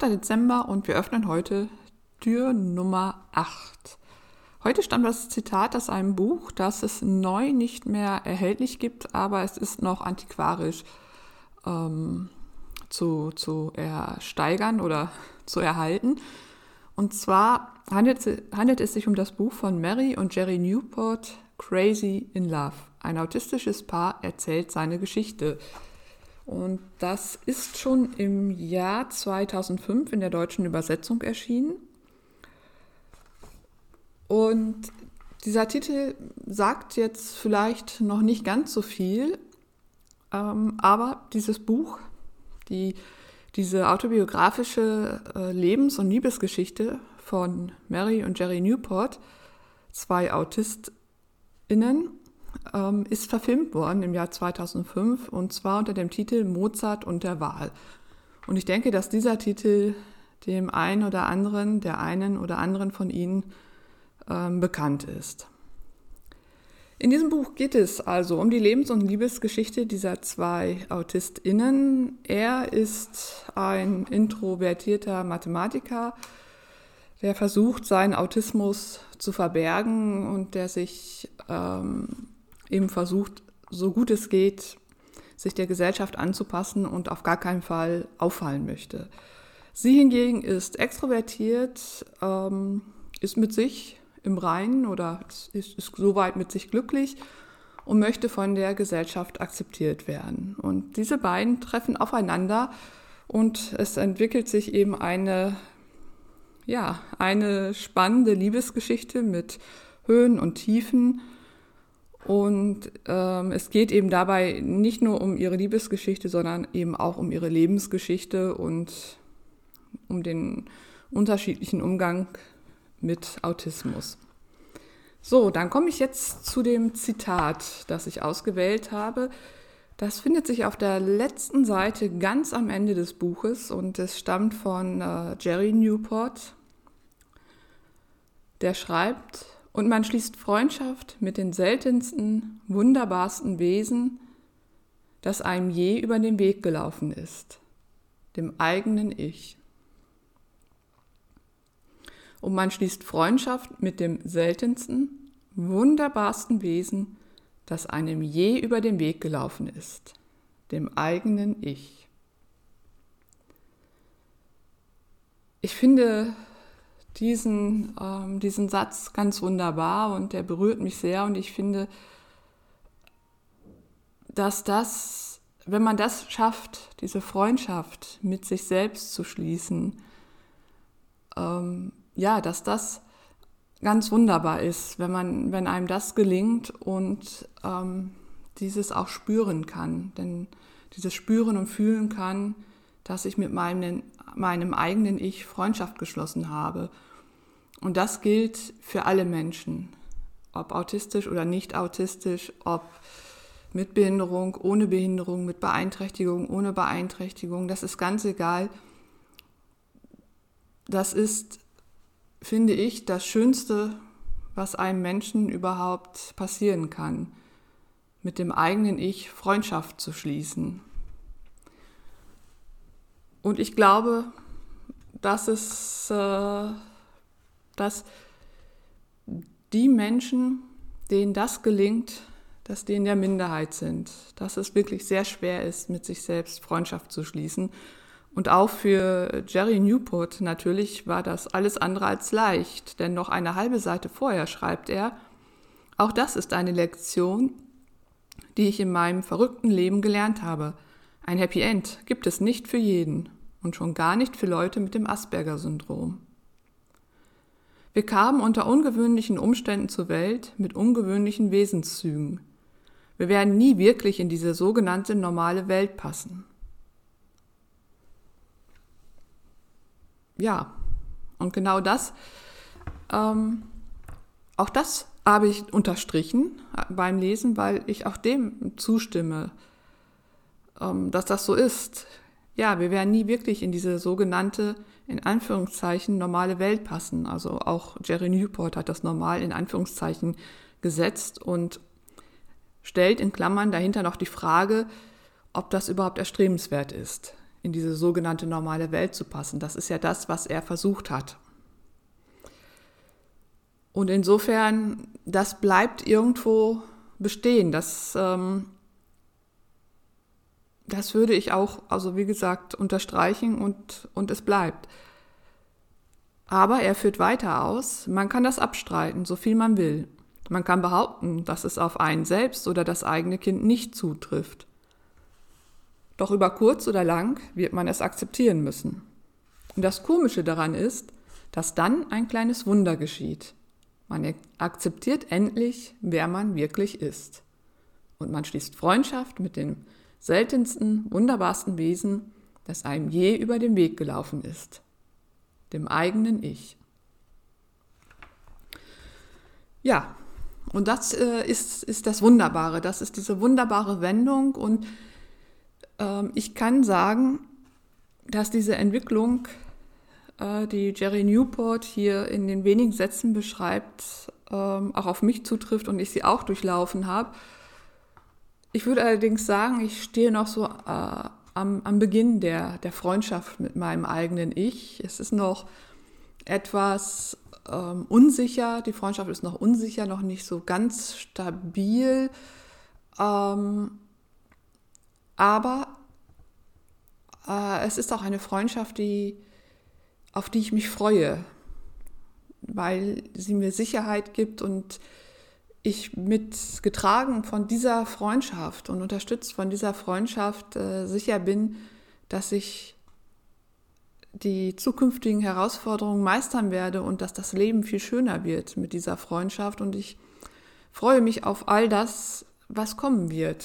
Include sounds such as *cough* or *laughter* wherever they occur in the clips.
8. Dezember und wir öffnen heute Tür Nummer 8. Heute stammt das Zitat aus einem Buch, das es neu nicht mehr erhältlich gibt, aber es ist noch antiquarisch ähm, zu, zu ersteigern oder *laughs* zu erhalten. Und zwar handelt, handelt es sich um das Buch von Mary und Jerry Newport, Crazy in Love. Ein autistisches Paar erzählt seine Geschichte. Und das ist schon im Jahr 2005 in der deutschen Übersetzung erschienen. Und dieser Titel sagt jetzt vielleicht noch nicht ganz so viel, ähm, aber dieses Buch, die, diese autobiografische äh, Lebens- und Liebesgeschichte von Mary und Jerry Newport, zwei AutistInnen, ähm, ist verfilmt worden im Jahr 2005 und zwar unter dem Titel Mozart und der Wahl. Und ich denke, dass dieser Titel dem einen oder anderen, der einen oder anderen von Ihnen ähm, bekannt ist. In diesem Buch geht es also um die Lebens- und Liebesgeschichte dieser zwei AutistInnen. Er ist ein introvertierter Mathematiker, der versucht, seinen Autismus zu verbergen und der sich ähm, eben versucht, so gut es geht, sich der Gesellschaft anzupassen und auf gar keinen Fall auffallen möchte. Sie hingegen ist extrovertiert, ähm, ist mit sich im Reinen oder ist, ist soweit mit sich glücklich und möchte von der Gesellschaft akzeptiert werden. Und diese beiden treffen aufeinander und es entwickelt sich eben eine, ja, eine spannende Liebesgeschichte mit Höhen und Tiefen. Und ähm, es geht eben dabei nicht nur um ihre Liebesgeschichte, sondern eben auch um ihre Lebensgeschichte und um den unterschiedlichen Umgang mit Autismus. So, dann komme ich jetzt zu dem Zitat, das ich ausgewählt habe. Das findet sich auf der letzten Seite ganz am Ende des Buches und es stammt von äh, Jerry Newport. Der schreibt, und man schließt Freundschaft mit den seltensten, wunderbarsten Wesen, das einem je über den Weg gelaufen ist, dem eigenen Ich und man schließt Freundschaft mit dem seltensten, wunderbarsten Wesen, das einem je über den Weg gelaufen ist, dem eigenen Ich. Ich finde diesen, ähm, diesen Satz ganz wunderbar und der berührt mich sehr und ich finde, dass das, wenn man das schafft, diese Freundschaft mit sich selbst zu schließen, ähm, ja, dass das ganz wunderbar ist, wenn man, wenn einem das gelingt und ähm, dieses auch spüren kann. Denn dieses Spüren und Fühlen kann, dass ich mit meinem, meinem eigenen Ich Freundschaft geschlossen habe. Und das gilt für alle Menschen, ob autistisch oder nicht autistisch, ob mit Behinderung, ohne Behinderung, mit Beeinträchtigung, ohne Beeinträchtigung, das ist ganz egal. Das ist finde ich, das Schönste, was einem Menschen überhaupt passieren kann, mit dem eigenen Ich Freundschaft zu schließen. Und ich glaube, dass es, äh, dass die Menschen, denen das gelingt, dass die in der Minderheit sind, dass es wirklich sehr schwer ist, mit sich selbst Freundschaft zu schließen. Und auch für Jerry Newport natürlich war das alles andere als leicht, denn noch eine halbe Seite vorher schreibt er, auch das ist eine Lektion, die ich in meinem verrückten Leben gelernt habe. Ein Happy End gibt es nicht für jeden und schon gar nicht für Leute mit dem Asperger-Syndrom. Wir kamen unter ungewöhnlichen Umständen zur Welt mit ungewöhnlichen Wesenszügen. Wir werden nie wirklich in diese sogenannte normale Welt passen. ja, und genau das, ähm, auch das habe ich unterstrichen beim Lesen, weil ich auch dem zustimme, dass das so ist. Ja, wir werden nie wirklich in diese sogenannte, in Anführungszeichen, normale Welt passen. Also auch Jerry Newport hat das normal in Anführungszeichen gesetzt und stellt in Klammern dahinter noch die Frage, ob das überhaupt erstrebenswert ist. in diese sogenannte normale Welt zu passen. Das ist ja das, was er versucht hat. Und insofern, das bleibt irgendwo bestehen. Das, ähm, das würde ich auch, also wie gesagt, unterstreichen und, und es bleibt. Aber er führt weiter aus, man kann das abstreiten, so viel man will. Man kann behaupten, dass es auf einen selbst oder das eigene Kind nicht zutrifft. Doch über kurz oder lang wird man es akzeptieren müssen. Und das Komische daran ist, dass dann ein kleines Wunder geschieht. Man akzeptiert endlich, wer man wirklich ist. Und man schließt Freundschaft mit dem seltensten, wunderbarsten Wesen, das einem je über den Weg gelaufen ist, dem eigenen Ich. Ja, und das äh, ist, ist das Wunderbare, das ist diese wunderbare Wendung und ähm, ich kann sagen, dass diese Entwicklung, äh, die Jerry Newport hier in den wenigen Sätzen beschreibt, ähm, auch auf mich zutrifft und ich sie auch durchlaufen habe. Ich würde allerdings sagen, ich stehe noch so äh, am, am Beginn der, der Freundschaft mit meinem eigenen Ich. Es ist noch etwas ähm, unsicher, die Freundschaft ist noch unsicher, noch nicht so ganz stabil. Ähm, aber äh, es ist auch eine Freundschaft, die, auf die ich mich freue, weil sie mir Sicherheit gibt und ich mit getragen von dieser Freundschaft und unterstützt von dieser Freundschaft äh, sicher bin, dass ich die zukünftigen Herausforderungen meistern werde und dass das Leben viel schöner wird mit dieser Freundschaft. Und ich freue mich auf all das, was kommen wird.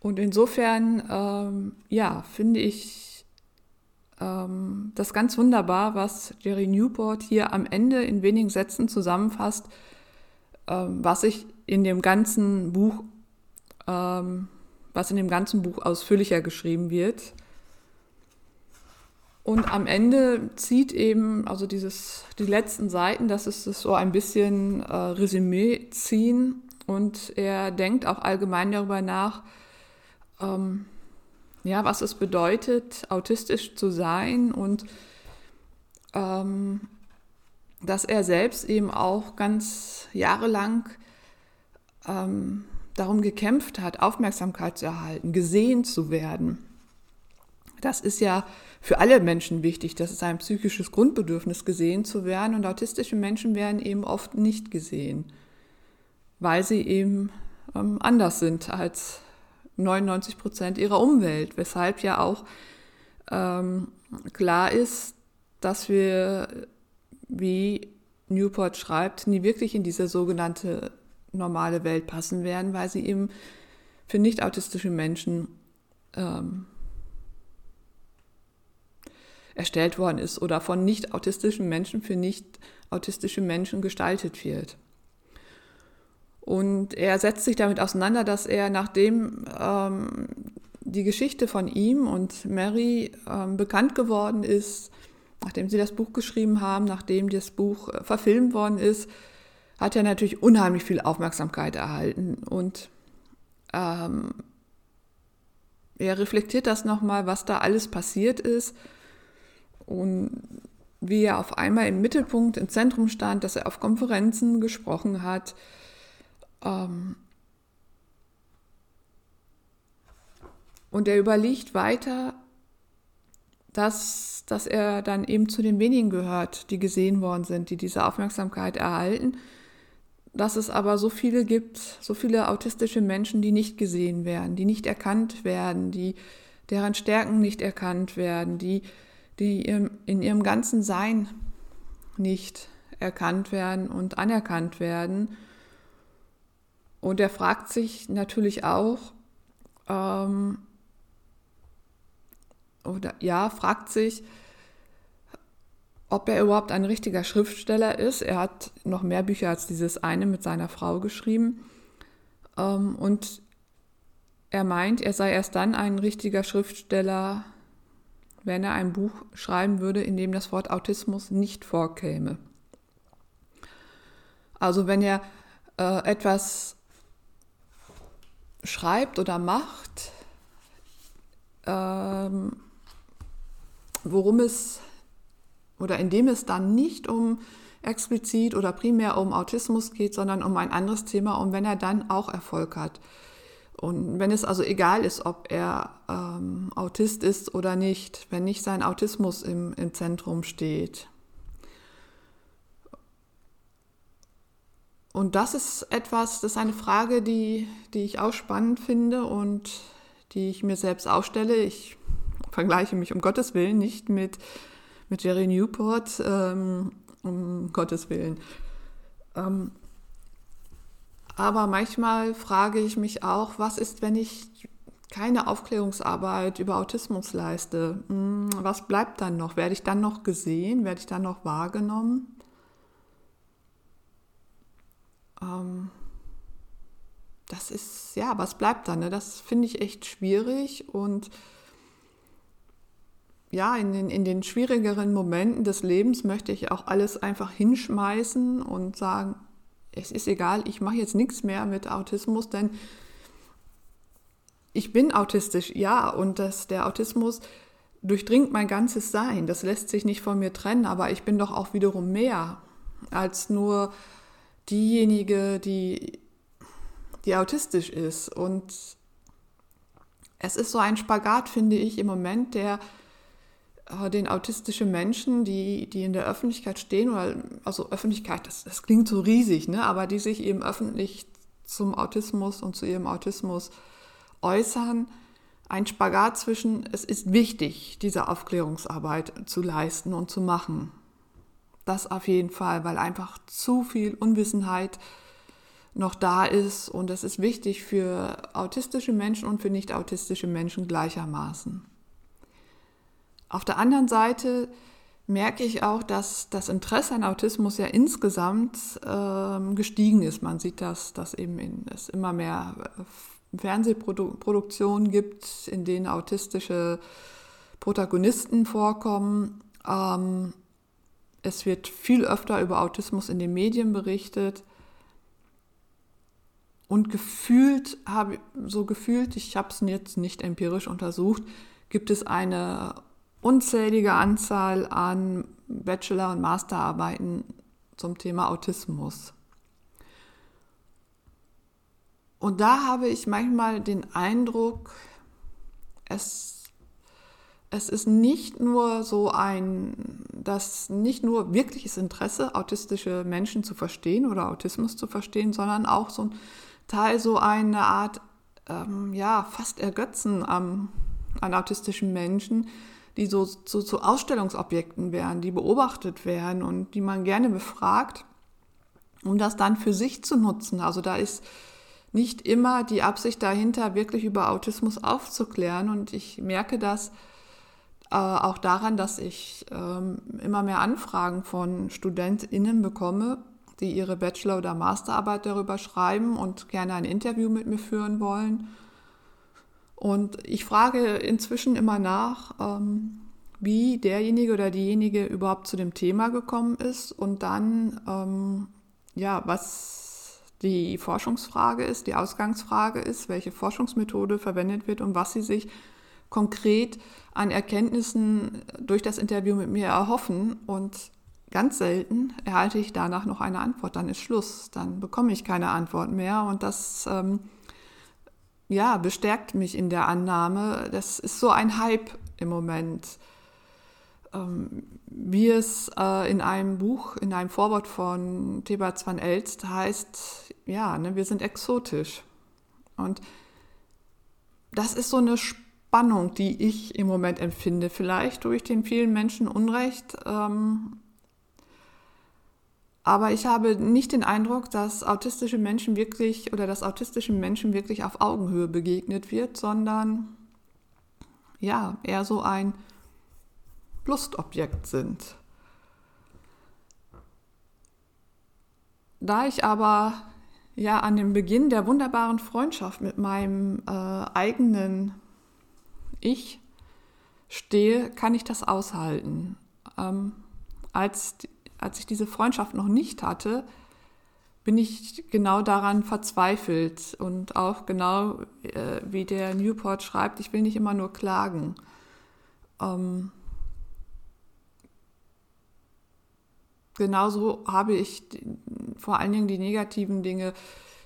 Und insofern, ähm, ja, finde ich ähm, das ganz wunderbar, was Jerry Newport hier am Ende in wenigen Sätzen zusammenfasst, ähm, was ich in dem ganzen Buch ähm, was in dem ganzen Buch ausführlicher geschrieben wird. Und am Ende zieht eben, also dieses, die letzten Seiten, das ist so ein bisschen äh, Resümee ziehen. Und er denkt auch allgemein darüber nach, ähm, ja, was es bedeutet, autistisch zu sein und ähm, dass er selbst eben auch ganz jahrelang ähm, darum gekämpft hat, Aufmerksamkeit zu erhalten, gesehen zu werden. Das ist ja für alle Menschen wichtig. Das ist ein psychisches Grundbedürfnis, gesehen zu werden. Und autistische Menschen werden eben oft nicht gesehen, weil sie eben ähm, anders sind als 99 Prozent ihrer Umwelt. Weshalb ja auch ähm, klar ist, dass wir, wie Newport schreibt, nie wirklich in diese sogenannte normale Welt passen werden, weil sie eben für nicht autistische Menschen ähm, erstellt worden ist oder von nicht autistischen Menschen für nicht autistische Menschen gestaltet wird. Und er setzt sich damit auseinander, dass er, nachdem ähm, die Geschichte von ihm und Mary ähm, bekannt geworden ist, nachdem sie das Buch geschrieben haben, nachdem das Buch äh, verfilmt worden ist, hat er natürlich unheimlich viel Aufmerksamkeit erhalten. Und ähm, er reflektiert das nochmal, was da alles passiert ist und wie er auf einmal im Mittelpunkt, im Zentrum stand, dass er auf Konferenzen gesprochen hat. Ähm, und er überlegt weiter, dass, dass er dann eben zu den wenigen gehört, die gesehen worden sind, die diese Aufmerksamkeit erhalten dass es aber so viele gibt, so viele autistische Menschen, die nicht gesehen werden, die nicht erkannt werden, die, deren Stärken nicht erkannt werden, die, die in ihrem ganzen Sein nicht erkannt werden und anerkannt werden. Und er fragt sich natürlich auch, ähm, oder ja, fragt sich, ob er überhaupt ein richtiger Schriftsteller ist. Er hat noch mehr Bücher als dieses eine mit seiner Frau geschrieben. Ähm, und er meint, er sei erst dann ein richtiger Schriftsteller, wenn er ein Buch schreiben würde, in dem das Wort Autismus nicht vorkäme. Also wenn er äh, etwas schreibt oder macht, ähm, worum es oder in dem es dann nicht um explizit oder primär um Autismus geht, sondern um ein anderes Thema und wenn er dann auch Erfolg hat. Und wenn es also egal ist, ob er ähm, Autist ist oder nicht, wenn nicht sein Autismus im, im Zentrum steht. Und das ist etwas, das ist eine Frage, die, die ich auch spannend finde und die ich mir selbst aufstelle. Ich vergleiche mich um Gottes Willen nicht mit, mit Jerry Newport, ähm, um Gottes Willen. Ähm, aber manchmal frage ich mich auch, was ist, wenn ich keine Aufklärungsarbeit über Autismus leiste? Hm, was bleibt dann noch? Werde ich dann noch gesehen? Werde ich dann noch wahrgenommen? Ähm, das ist, ja, was bleibt dann? Ne? Das finde ich echt schwierig und ja, in den, in den schwierigeren Momenten des Lebens möchte ich auch alles einfach hinschmeißen und sagen, es ist egal, ich mache jetzt nichts mehr mit Autismus, denn ich bin autistisch, ja, und das, der Autismus durchdringt mein ganzes Sein. Das lässt sich nicht von mir trennen, aber ich bin doch auch wiederum mehr als nur diejenige, die, die autistisch ist. Und es ist so ein Spagat, finde ich, im Moment, der äh, den autistischen Menschen, die, die in der Öffentlichkeit stehen, oder also Öffentlichkeit, das, das klingt so riesig, ne? aber die sich eben öffentlich zum Autismus und zu ihrem Autismus äußern, ein Spagat zwischen, es ist wichtig, diese Aufklärungsarbeit zu leisten und zu machen. Das auf jeden Fall, weil einfach zu viel Unwissenheit noch da ist und es ist wichtig für autistische Menschen und für nicht autistische Menschen gleichermaßen. Auf der anderen Seite merke ich auch, dass das Interesse an Autismus ja insgesamt ähm, gestiegen ist. Man sieht das, dass eben in, es immer mehr äh, Fernsehproduktionen gibt, in denen autistische Protagonisten vorkommen. Ähm, es wird viel öfter über Autismus in den Medien berichtet. Und gefühlt habe so gefühlt, ich habe es jetzt nicht empirisch untersucht, gibt es eine unzählige Anzahl an Bachelor- und Masterarbeiten zum Thema Autismus. Und da habe ich manchmal den Eindruck, es, es ist nicht nur so ein, dass nicht nur wirkliches Interesse, autistische Menschen zu verstehen oder Autismus zu verstehen, sondern auch so ein Teil, so eine Art, ähm, ja, fast Ergötzen am, an autistischen Menschen, die so zu, zu Ausstellungsobjekten werden, die beobachtet werden und die man gerne befragt, um das dann für sich zu nutzen. Also da ist nicht immer die Absicht dahinter, wirklich über Autismus aufzuklären. Und ich merke das äh, auch daran, dass ich ähm, immer mehr Anfragen von StudentInnen bekomme, die ihre Bachelor- oder Masterarbeit darüber schreiben und gerne ein Interview mit mir führen wollen. Und ich frage inzwischen immer nach, ähm, wie derjenige oder diejenige überhaupt zu dem Thema gekommen ist und dann, ähm, ja, was die Forschungsfrage ist, die Ausgangsfrage ist, welche Forschungsmethode verwendet wird und was sie sich konkret an Erkenntnissen durch das Interview mit mir erhoffen. Und ganz selten erhalte ich danach noch eine Antwort. Dann ist Schluss, dann bekomme ich keine Antwort mehr und das ähm, ja, bestärkt mich in der Annahme, das ist so ein Hype im Moment. Ähm, wie es äh, in einem Buch, in einem Vorwort von Thebats van Elst heißt, ja, ne, wir sind exotisch. Und das ist so eine Spannung, die ich im Moment empfinde. Vielleicht tue ich den vielen Menschen Unrecht, ähm, aber ich habe nicht den Eindruck, dass autistische Menschen wirklich oder dass autistischen Menschen wirklich auf Augenhöhe begegnet wird, sondern ja, eher so ein Lustobjekt sind. Da ich aber ja an dem Beginn der wunderbaren Freundschaft mit meinem äh, eigenen Ich stehe, kann ich das aushalten. Ähm, als als ich diese Freundschaft noch nicht hatte, bin ich genau daran verzweifelt und auch genau äh, wie der Newport schreibt, ich will nicht immer nur klagen. Ähm, genauso habe ich vor allen Dingen die negativen Dinge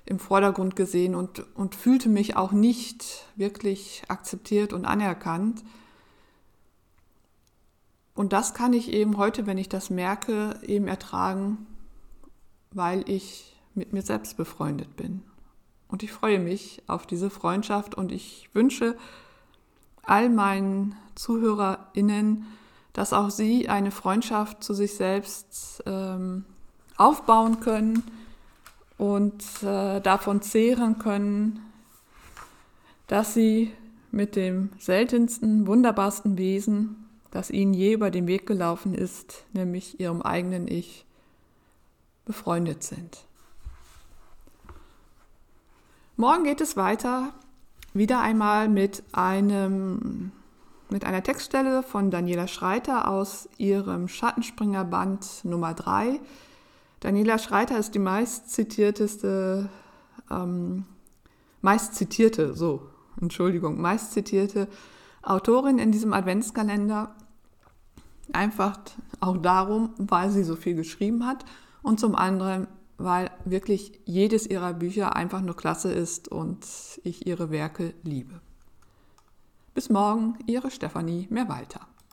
im Vordergrund gesehen und, und fühlte mich auch nicht wirklich akzeptiert und anerkannt. Und das kann ich eben heute, wenn ich das merke, eben ertragen, weil ich mit mir selbst befreundet bin. Und ich freue mich auf diese Freundschaft und ich wünsche all meinen ZuhörerInnen, dass auch sie eine Freundschaft zu sich selbst ähm, aufbauen können und äh, davon zehren können, dass sie mit dem seltensten, wunderbarsten Wesen, das ihnen je über den Weg gelaufen ist, nämlich ihrem eigenen Ich, befreundet sind. Morgen geht es weiter, wieder einmal mit einem mit einer Textstelle von Daniela Schreiter aus ihrem Schattenspringerband Nummer 3. Daniela Schreiter ist die meistzitierteste, ähm, meist zitierte, so, Entschuldigung, meist zitierte Autorin in diesem Adventskalender. Einfach auch darum, weil sie so viel geschrieben hat und zum anderen, weil wirklich jedes ihrer Bücher einfach nur klasse ist und ich ihre Werke liebe. Bis morgen, Ihre Stefanie Mehrwalter.